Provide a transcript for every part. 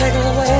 take away.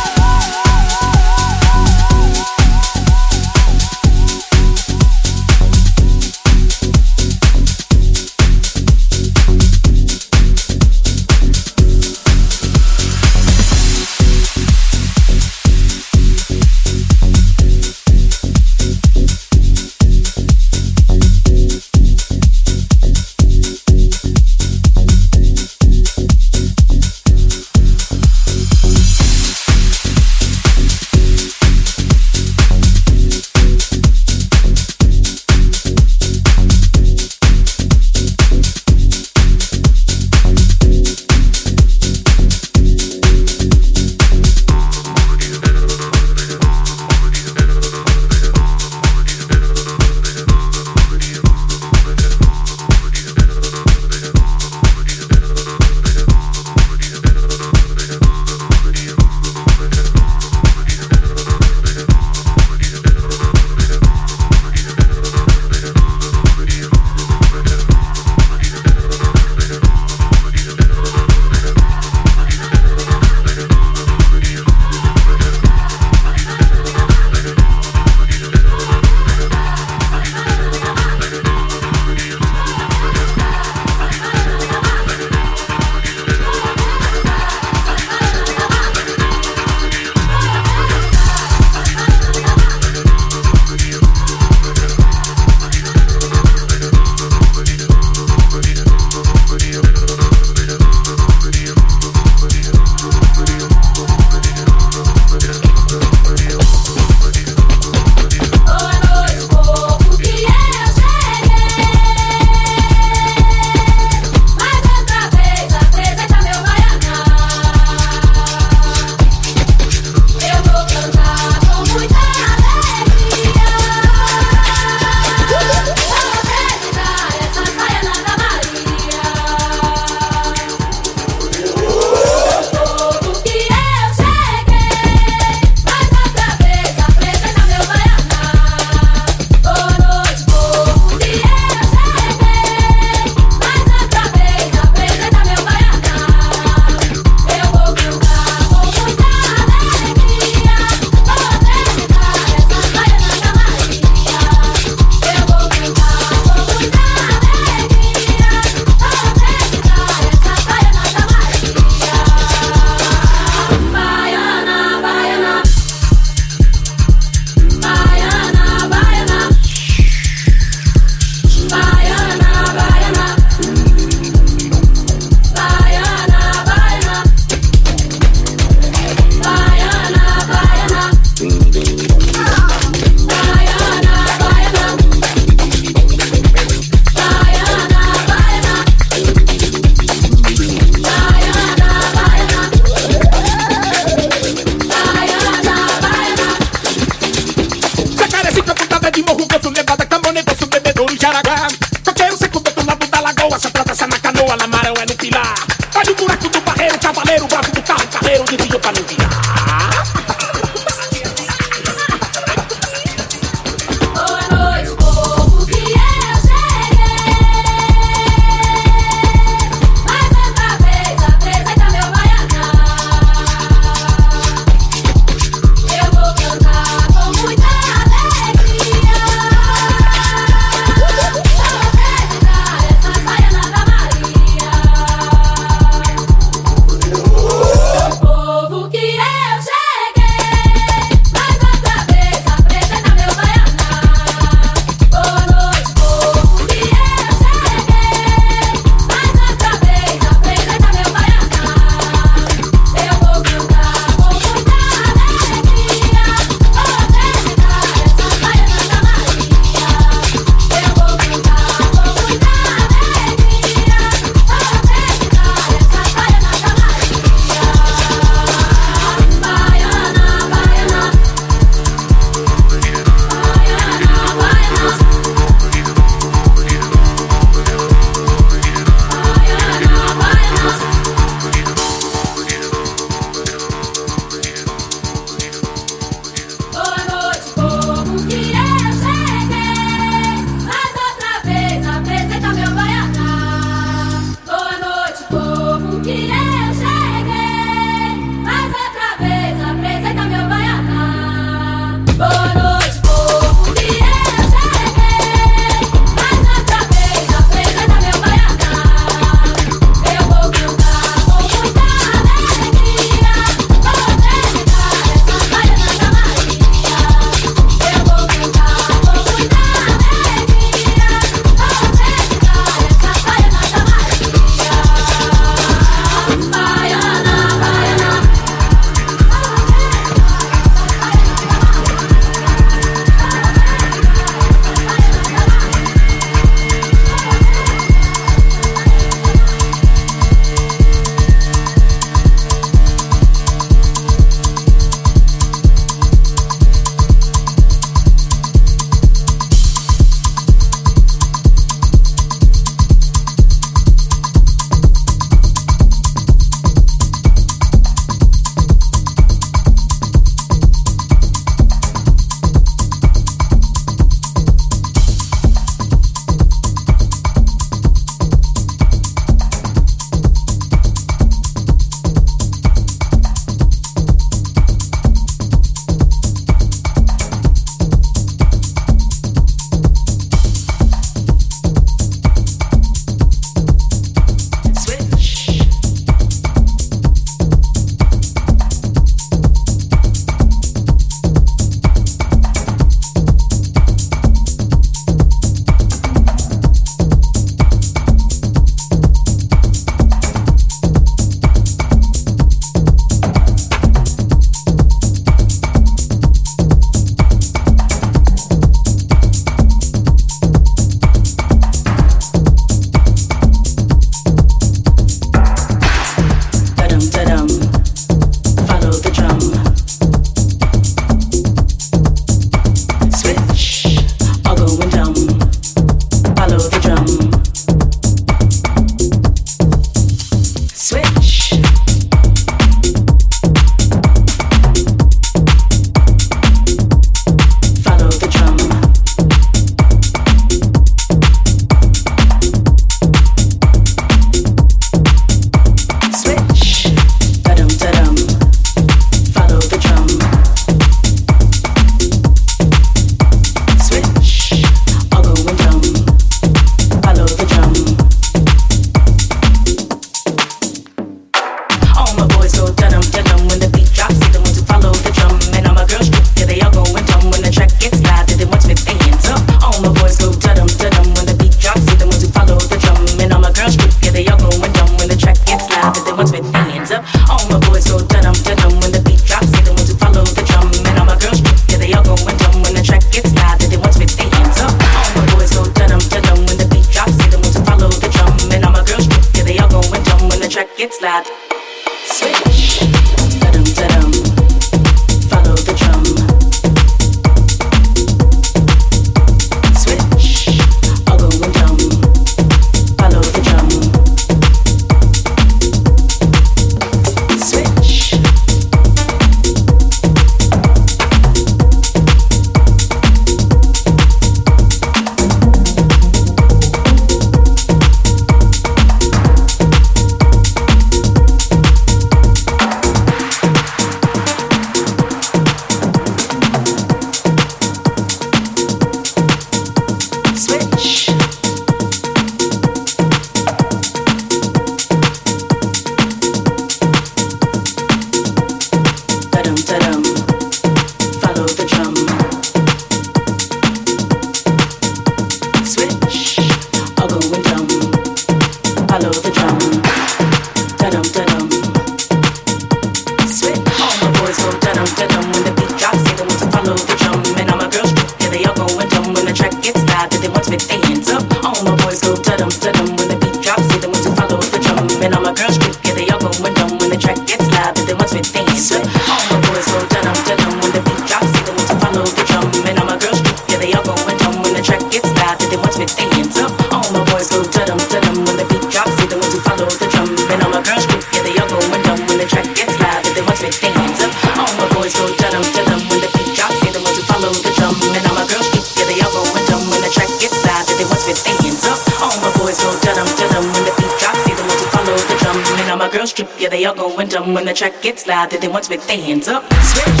gets louder, than once with their hands up. Oh. Switch,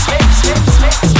switch, switch,